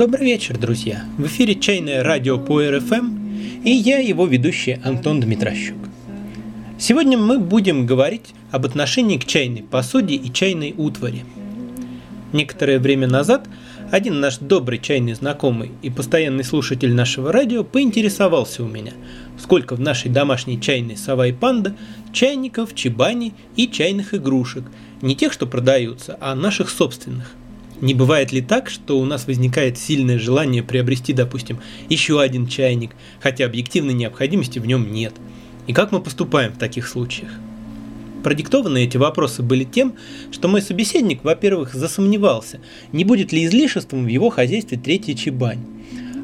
Добрый вечер, друзья! В эфире чайное радио по РФМ и я, его ведущий Антон Дмитрощук. Сегодня мы будем говорить об отношении к чайной посуде и чайной утвари. Некоторое время назад один наш добрый чайный знакомый и постоянный слушатель нашего радио поинтересовался у меня, сколько в нашей домашней чайной сова и панда чайников, чебани и чайных игрушек, не тех, что продаются, а наших собственных. Не бывает ли так, что у нас возникает сильное желание приобрести, допустим, еще один чайник, хотя объективной необходимости в нем нет? И как мы поступаем в таких случаях? Продиктованы эти вопросы были тем, что мой собеседник, во-первых, засомневался, не будет ли излишеством в его хозяйстве третья чебань.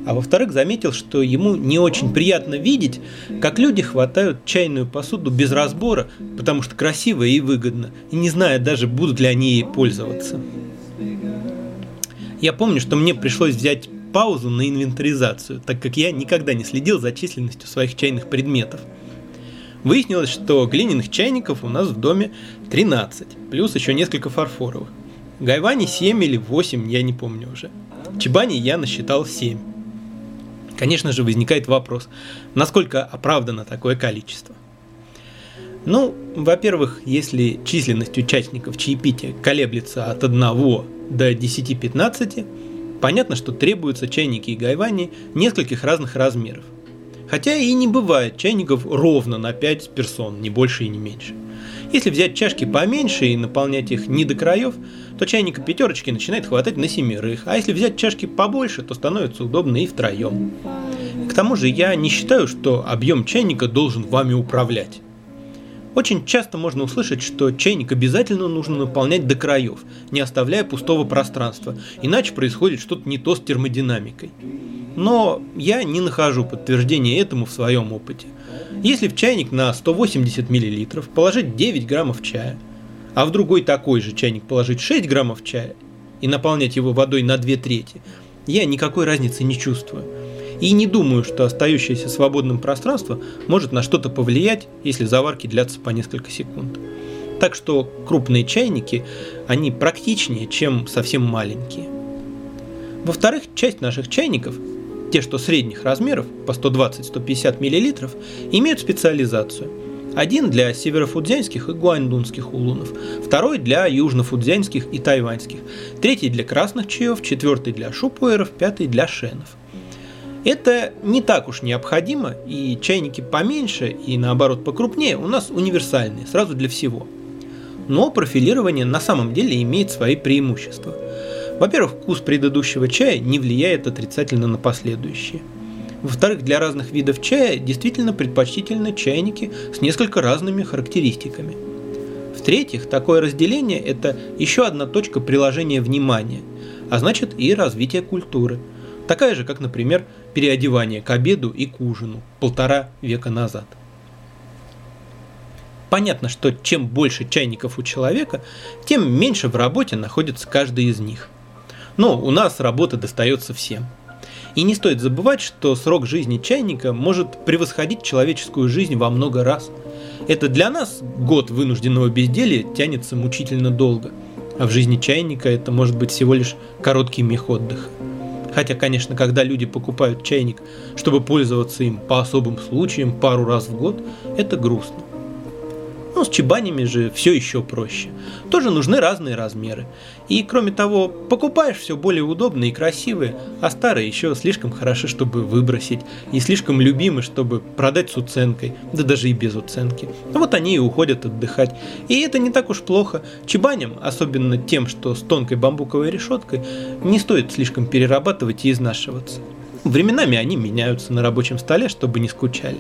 А во-вторых, заметил, что ему не очень приятно видеть, как люди хватают чайную посуду без разбора, потому что красиво и выгодно, и не зная даже, будут ли они ей пользоваться. Я помню, что мне пришлось взять паузу на инвентаризацию, так как я никогда не следил за численностью своих чайных предметов. Выяснилось, что глиняных чайников у нас в доме 13, плюс еще несколько фарфоровых. Гайвани 7 или 8, я не помню уже. Чебани я насчитал 7. Конечно же, возникает вопрос, насколько оправдано такое количество. Ну, во-первых, если численность участников чаепития колеблется от 1 до 10-15, понятно, что требуются чайники и гайвани нескольких разных размеров. Хотя и не бывает чайников ровно на 5 персон, не больше и не меньше. Если взять чашки поменьше и наполнять их не до краев, то чайника пятерочки начинает хватать на семерых, а если взять чашки побольше, то становится удобно и втроем. К тому же я не считаю, что объем чайника должен вами управлять. Очень часто можно услышать, что чайник обязательно нужно наполнять до краев, не оставляя пустого пространства, иначе происходит что-то не то с термодинамикой. Но я не нахожу подтверждения этому в своем опыте. Если в чайник на 180 мл положить 9 граммов чая, а в другой такой же чайник положить 6 граммов чая и наполнять его водой на 2 трети, я никакой разницы не чувствую. И не думаю, что остающееся свободным пространство может на что-то повлиять, если заварки длятся по несколько секунд. Так что крупные чайники, они практичнее, чем совсем маленькие. Во-вторых, часть наших чайников, те, что средних размеров, по 120-150 мл, имеют специализацию. Один для северофудзянских и гуандунских улунов, второй для южнофудзянских и тайваньских, третий для красных чаев, четвертый для шупуэров, пятый для шенов – это не так уж необходимо, и чайники поменьше и наоборот покрупнее у нас универсальные, сразу для всего. Но профилирование на самом деле имеет свои преимущества. Во-первых, вкус предыдущего чая не влияет отрицательно на последующие. Во-вторых, для разных видов чая действительно предпочтительны чайники с несколько разными характеристиками. В-третьих, такое разделение – это еще одна точка приложения внимания, а значит и развития культуры – Такая же, как, например, переодевание к обеду и к ужину полтора века назад. Понятно, что чем больше чайников у человека, тем меньше в работе находится каждый из них. Но у нас работа достается всем. И не стоит забывать, что срок жизни чайника может превосходить человеческую жизнь во много раз. Это для нас год вынужденного безделия тянется мучительно долго, а в жизни чайника это может быть всего лишь короткий миг отдыха. Хотя, конечно, когда люди покупают чайник, чтобы пользоваться им по особым случаям пару раз в год, это грустно. Ну, с чебанями же все еще проще. Тоже нужны разные размеры. И кроме того, покупаешь все более удобные и красивые, а старые еще слишком хороши, чтобы выбросить, и слишком любимы, чтобы продать с уценкой, да даже и без уценки. Вот они и уходят отдыхать. И это не так уж плохо. Чебаням, особенно тем, что с тонкой бамбуковой решеткой, не стоит слишком перерабатывать и изнашиваться. Временами они меняются на рабочем столе, чтобы не скучали.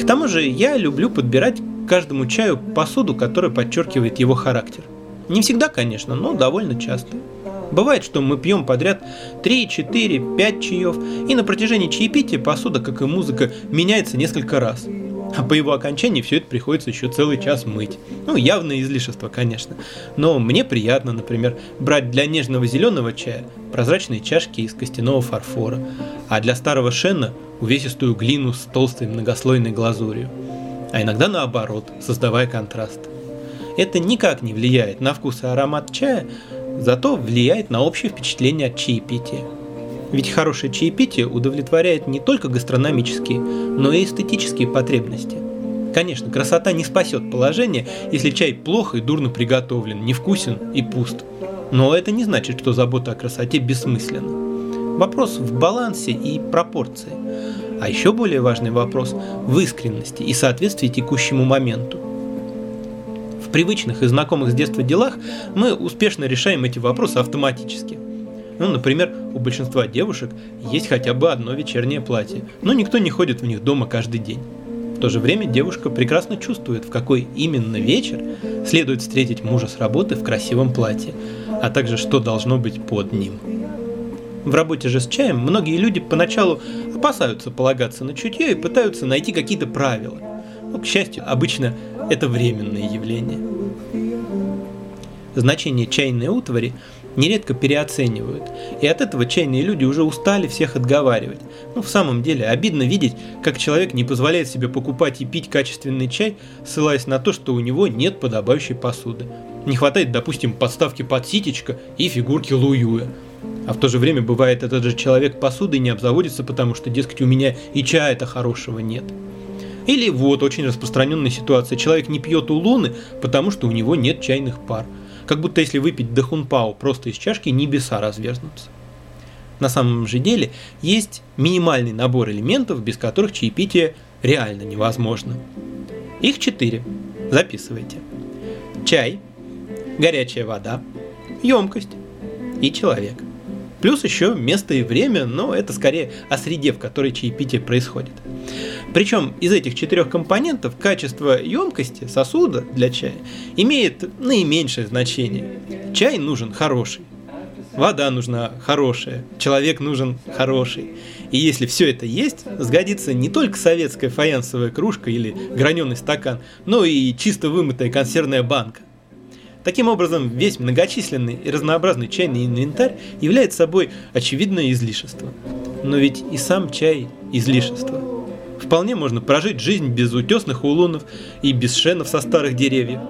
К тому же я люблю подбирать каждому чаю посуду, которая подчеркивает его характер. Не всегда, конечно, но довольно часто. Бывает, что мы пьем подряд 3, 4, 5 чаев, и на протяжении чаепития посуда, как и музыка, меняется несколько раз. А по его окончании все это приходится еще целый час мыть. Ну, явное излишество, конечно. Но мне приятно, например, брать для нежного зеленого чая прозрачные чашки из костяного фарфора, а для старого шена увесистую глину с толстой многослойной глазурью а иногда наоборот, создавая контраст. Это никак не влияет на вкус и аромат чая, зато влияет на общее впечатление от чаепития. Ведь хорошее чаепитие удовлетворяет не только гастрономические, но и эстетические потребности. Конечно, красота не спасет положение, если чай плохо и дурно приготовлен, невкусен и пуст. Но это не значит, что забота о красоте бессмысленна. Вопрос в балансе и пропорции. А еще более важный вопрос в искренности и соответствии текущему моменту. В привычных и знакомых с детства делах мы успешно решаем эти вопросы автоматически. Ну, например, у большинства девушек есть хотя бы одно вечернее платье, но никто не ходит в них дома каждый день. В то же время девушка прекрасно чувствует, в какой именно вечер следует встретить мужа с работы в красивом платье, а также что должно быть под ним. В работе же с чаем многие люди поначалу опасаются полагаться на чутье и пытаются найти какие-то правила. Но, к счастью, обычно это временное явление. Значение чайной утвари нередко переоценивают, и от этого чайные люди уже устали всех отговаривать. Ну, в самом деле, обидно видеть, как человек не позволяет себе покупать и пить качественный чай, ссылаясь на то, что у него нет подобающей посуды. Не хватает, допустим, подставки под ситечко и фигурки Луюя. А в то же время бывает этот же человек посудой не обзаводится, потому что, дескать, у меня и чая-то хорошего нет. Или вот очень распространенная ситуация. Человек не пьет у луны, потому что у него нет чайных пар. Как будто если выпить дахунпау просто из чашки, небеса разверзнутся. На самом же деле есть минимальный набор элементов, без которых чаепитие реально невозможно. Их четыре. Записывайте. Чай, горячая вода, емкость и человек. Плюс еще место и время, но это скорее о среде, в которой чаепитие происходит. Причем из этих четырех компонентов качество емкости сосуда для чая имеет наименьшее значение. Чай нужен хороший, вода нужна хорошая, человек нужен хороший. И если все это есть, сгодится не только советская фаянсовая кружка или граненый стакан, но и чисто вымытая консервная банка. Таким образом, весь многочисленный и разнообразный чайный инвентарь является собой очевидное излишество. Но ведь и сам чай – излишество. Вполне можно прожить жизнь без утесных улунов и без шенов со старых деревьев.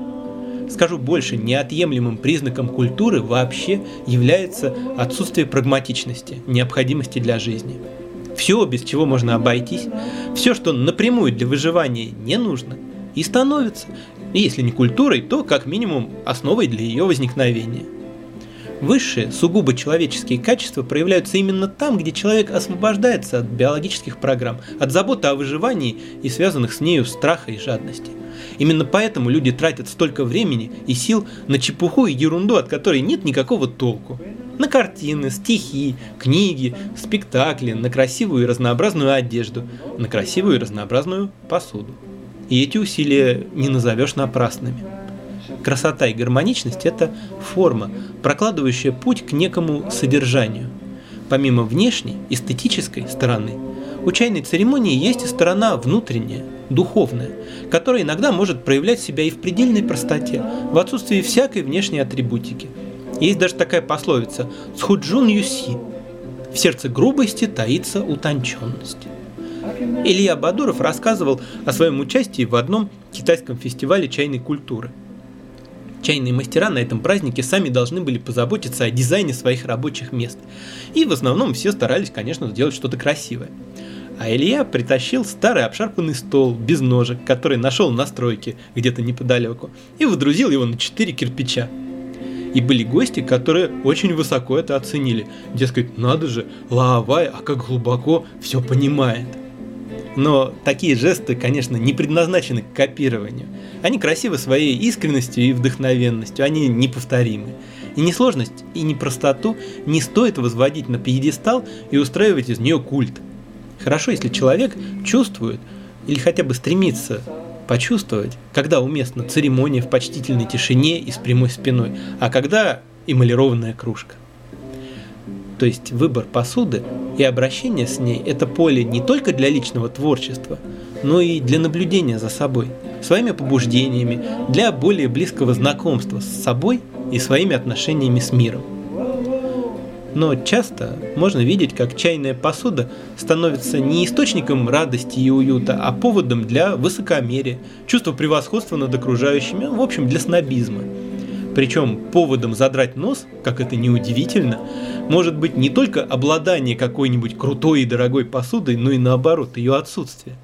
Скажу больше, неотъемлемым признаком культуры вообще является отсутствие прагматичности, необходимости для жизни. Все, без чего можно обойтись, все, что напрямую для выживания не нужно, и становится и если не культурой, то как минимум основой для ее возникновения. Высшие, сугубо человеческие качества проявляются именно там, где человек освобождается от биологических программ, от заботы о выживании и связанных с нею страха и жадности. Именно поэтому люди тратят столько времени и сил на чепуху и ерунду, от которой нет никакого толку. На картины, стихи, книги, спектакли, на красивую и разнообразную одежду, на красивую и разнообразную посуду. И эти усилия не назовешь напрасными. Красота и гармоничность – это форма, прокладывающая путь к некому содержанию. Помимо внешней, эстетической стороны, у чайной церемонии есть и сторона внутренняя, духовная, которая иногда может проявлять себя и в предельной простоте, в отсутствии всякой внешней атрибутики. Есть даже такая пословица «Схуджун юси» – в сердце грубости таится утонченность. Илья Бадуров рассказывал о своем участии в одном китайском фестивале чайной культуры. Чайные мастера на этом празднике сами должны были позаботиться о дизайне своих рабочих мест. И в основном все старались, конечно, сделать что-то красивое. А Илья притащил старый обшарпанный стол без ножек, который нашел на стройке где-то неподалеку, и выдрузил его на четыре кирпича. И были гости, которые очень высоко это оценили. Дескать, надо же, Лаовай, а как глубоко все понимает. Но такие жесты, конечно, не предназначены к копированию. Они красивы своей искренностью и вдохновенностью, они неповторимы. И несложность, и непростоту не стоит возводить на пьедестал и устраивать из нее культ. Хорошо, если человек чувствует или хотя бы стремится почувствовать, когда уместна церемония в почтительной тишине и с прямой спиной, а когда эмалированная кружка. То есть выбор посуды и обращение с ней – это поле не только для личного творчества, но и для наблюдения за собой, своими побуждениями, для более близкого знакомства с собой и своими отношениями с миром. Но часто можно видеть, как чайная посуда становится не источником радости и уюта, а поводом для высокомерия, чувства превосходства над окружающими, в общем, для снобизма. Причем поводом задрать нос, как это неудивительно, может быть не только обладание какой-нибудь крутой и дорогой посудой, но и наоборот, ее отсутствие.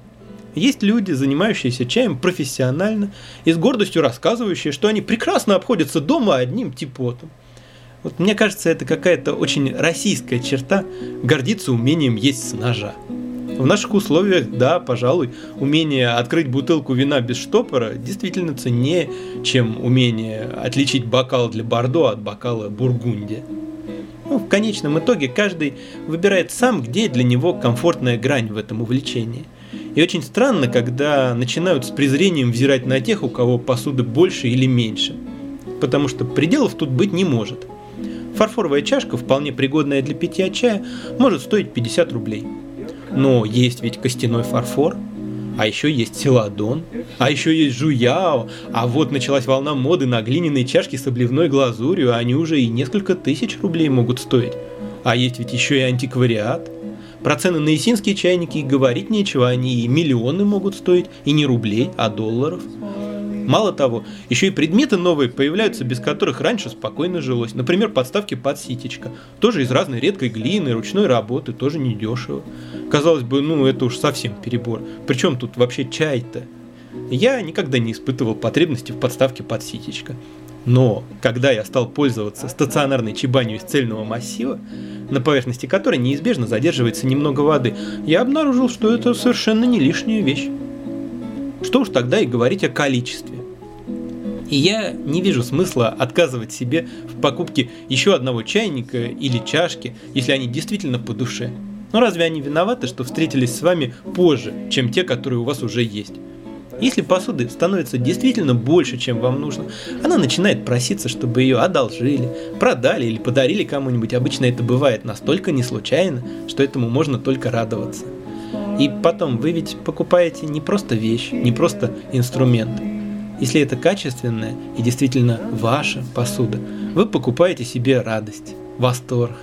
Есть люди, занимающиеся чаем профессионально и с гордостью рассказывающие, что они прекрасно обходятся дома одним типотом. Вот мне кажется, это какая-то очень российская черта гордиться умением есть с ножа. В наших условиях, да, пожалуй, умение открыть бутылку вина без штопора действительно ценнее, чем умение отличить бокал для Бордо от бокала Бургундия. Ну, в конечном итоге каждый выбирает сам, где для него комфортная грань в этом увлечении. И очень странно, когда начинают с презрением взирать на тех, у кого посуды больше или меньше. Потому что пределов тут быть не может. Фарфоровая чашка, вполне пригодная для питья чая, может стоить 50 рублей. Но есть ведь костяной фарфор, а еще есть селадон, а еще есть жуяо, а вот началась волна моды на глиняные чашки с обливной глазурью, а они уже и несколько тысяч рублей могут стоить. А есть ведь еще и антиквариат. Про цены на исинские чайники говорить нечего, они и миллионы могут стоить, и не рублей, а долларов. Мало того, еще и предметы новые появляются, без которых раньше спокойно жилось. Например, подставки под ситечко. Тоже из разной редкой глины, ручной работы, тоже недешево. Казалось бы, ну это уж совсем перебор. Причем тут вообще чай-то? Я никогда не испытывал потребности в подставке под ситечко. Но когда я стал пользоваться стационарной чебанью из цельного массива, на поверхности которой неизбежно задерживается немного воды, я обнаружил, что это совершенно не лишняя вещь. Что уж тогда и говорить о количестве. И я не вижу смысла отказывать себе в покупке еще одного чайника или чашки, если они действительно по душе. Но разве они виноваты, что встретились с вами позже, чем те, которые у вас уже есть? Если посуды становится действительно больше, чем вам нужно, она начинает проситься, чтобы ее одолжили, продали или подарили кому-нибудь. Обычно это бывает настолько не случайно, что этому можно только радоваться. И потом, вы ведь покупаете не просто вещь, не просто инструмент. Если это качественная и действительно ваша посуда, вы покупаете себе радость, восторг,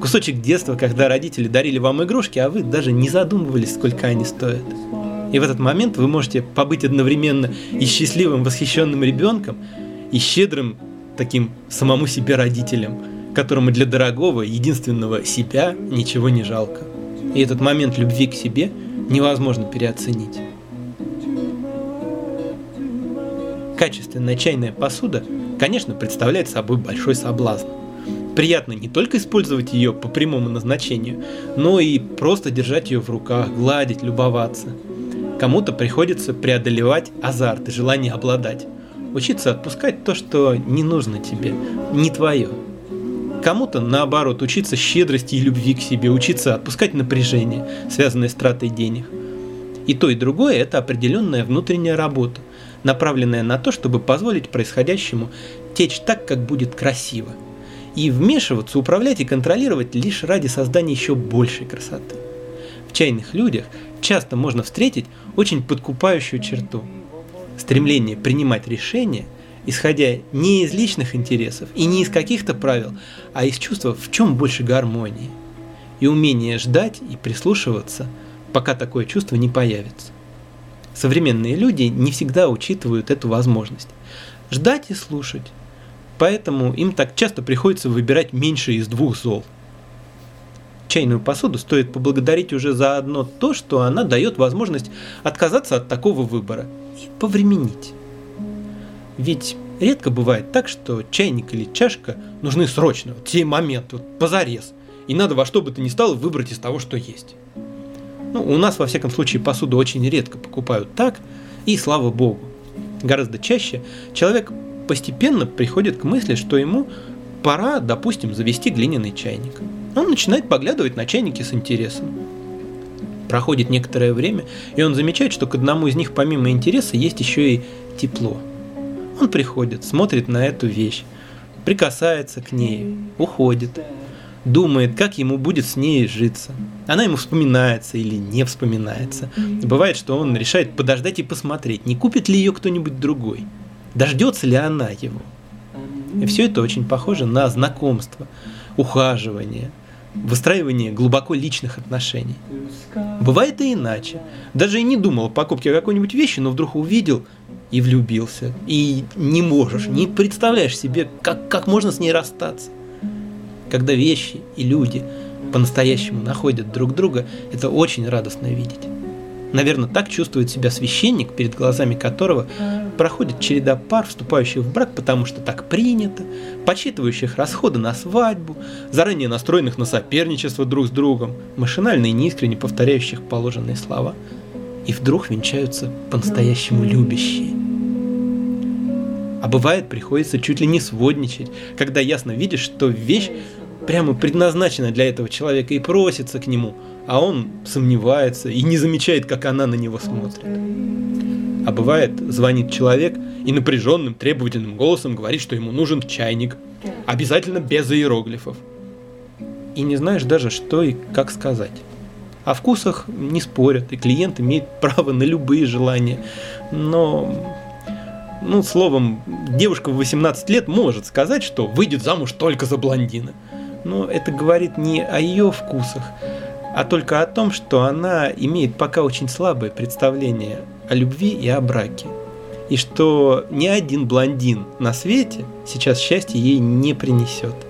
кусочек детства, когда родители дарили вам игрушки, а вы даже не задумывались, сколько они стоят. И в этот момент вы можете побыть одновременно и счастливым, восхищенным ребенком, и щедрым таким самому себе родителем, которому для дорогого, единственного себя ничего не жалко. И этот момент любви к себе невозможно переоценить. Качественная чайная посуда, конечно, представляет собой большой соблазн. Приятно не только использовать ее по прямому назначению, но и просто держать ее в руках, гладить, любоваться. Кому-то приходится преодолевать азарт и желание обладать. Учиться отпускать то, что не нужно тебе, не твое. Кому-то, наоборот, учиться щедрости и любви к себе, учиться отпускать напряжение, связанное с тратой денег. И то, и другое – это определенная внутренняя работа, направленная на то, чтобы позволить происходящему течь так, как будет красиво. И вмешиваться, управлять и контролировать лишь ради создания еще большей красоты. В чайных людях часто можно встретить очень подкупающую черту – стремление принимать решения – исходя не из личных интересов и не из каких-то правил, а из чувства, в чем больше гармонии. И умение ждать и прислушиваться, пока такое чувство не появится. Современные люди не всегда учитывают эту возможность. Ждать и слушать. Поэтому им так часто приходится выбирать меньше из двух зол. Чайную посуду стоит поблагодарить уже за одно то, что она дает возможность отказаться от такого выбора и повременить. Ведь редко бывает так, что чайник или чашка нужны срочно, в сей момент, вот позарез. И надо во что бы то ни стало выбрать из того, что есть. Ну, у нас, во всяком случае, посуду очень редко покупают так, и слава богу. Гораздо чаще человек постепенно приходит к мысли, что ему пора, допустим, завести глиняный чайник. Он начинает поглядывать на чайники с интересом. Проходит некоторое время, и он замечает, что к одному из них помимо интереса есть еще и тепло – он приходит, смотрит на эту вещь, прикасается к ней, уходит, думает, как ему будет с ней житься. Она ему вспоминается или не вспоминается. Бывает, что он решает подождать и посмотреть, не купит ли ее кто-нибудь другой, дождется ли она его. И все это очень похоже на знакомство, ухаживание, выстраивание глубоко личных отношений. Бывает и иначе. Даже и не думал о покупке какой-нибудь вещи, но вдруг увидел – и влюбился. И не можешь, не представляешь себе, как, как можно с ней расстаться. Когда вещи и люди по-настоящему находят друг друга, это очень радостно видеть. Наверное, так чувствует себя священник, перед глазами которого проходит череда пар, вступающих в брак, потому что так принято, подсчитывающих расходы на свадьбу, заранее настроенных на соперничество друг с другом, машинально и неискренне повторяющих положенные слова. И вдруг венчаются по-настоящему любящие. А бывает, приходится чуть ли не сводничать, когда ясно видишь, что вещь прямо предназначена для этого человека и просится к нему, а он сомневается и не замечает, как она на него смотрит. А бывает, звонит человек и напряженным, требовательным голосом говорит, что ему нужен чайник, обязательно без иероглифов. И не знаешь даже, что и как сказать. О вкусах не спорят, и клиент имеет право на любые желания. Но ну, словом, девушка в 18 лет может сказать, что выйдет замуж только за блондина. Но это говорит не о ее вкусах, а только о том, что она имеет пока очень слабое представление о любви и о браке. И что ни один блондин на свете сейчас счастье ей не принесет.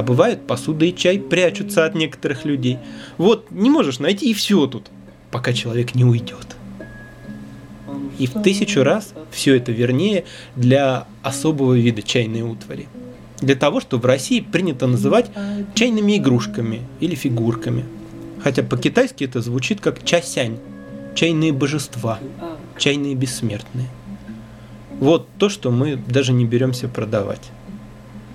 А бывает, посуда и чай прячутся от некоторых людей. Вот не можешь найти и все тут, пока человек не уйдет. И в тысячу раз все это вернее для особого вида чайной утвари. Для того, что в России принято называть чайными игрушками или фигурками. Хотя по-китайски это звучит как часянь, чайные божества, чайные бессмертные. Вот то, что мы даже не беремся продавать.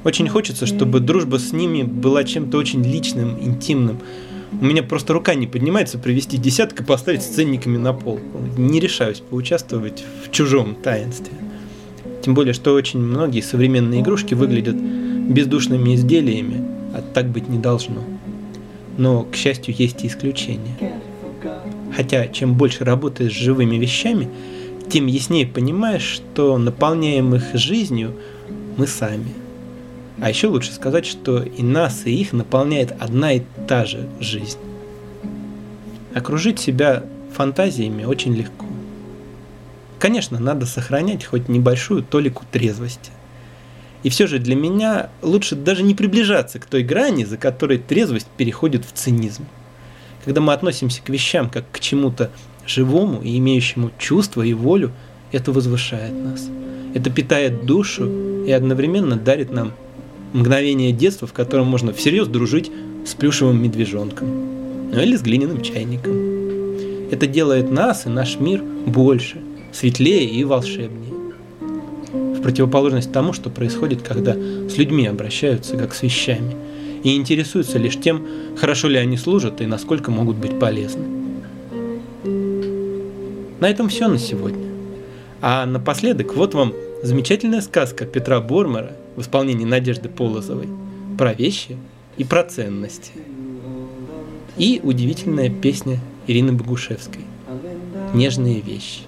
Очень хочется, чтобы дружба с ними была чем-то очень личным, интимным, у меня просто рука не поднимается привести десяток и поставить с ценниками на пол. Не решаюсь поучаствовать в чужом таинстве. Тем более, что очень многие современные игрушки выглядят бездушными изделиями, а так быть не должно. Но, к счастью, есть и исключения. Хотя, чем больше работаешь с живыми вещами, тем яснее понимаешь, что наполняем их жизнью мы сами – а еще лучше сказать, что и нас, и их наполняет одна и та же жизнь. Окружить себя фантазиями очень легко. Конечно, надо сохранять хоть небольшую толику трезвости. И все же для меня лучше даже не приближаться к той грани, за которой трезвость переходит в цинизм. Когда мы относимся к вещам как к чему-то живому и имеющему чувство и волю, это возвышает нас. Это питает душу и одновременно дарит нам мгновение детства, в котором можно всерьез дружить с плюшевым медвежонком. Ну или с глиняным чайником. Это делает нас и наш мир больше, светлее и волшебнее. В противоположность тому, что происходит, когда с людьми обращаются как с вещами и интересуются лишь тем, хорошо ли они служат и насколько могут быть полезны. На этом все на сегодня. А напоследок вот вам замечательная сказка Петра Бормера в исполнении Надежды Полозовой про вещи и про ценности. И удивительная песня Ирины Богушевской «Нежные вещи».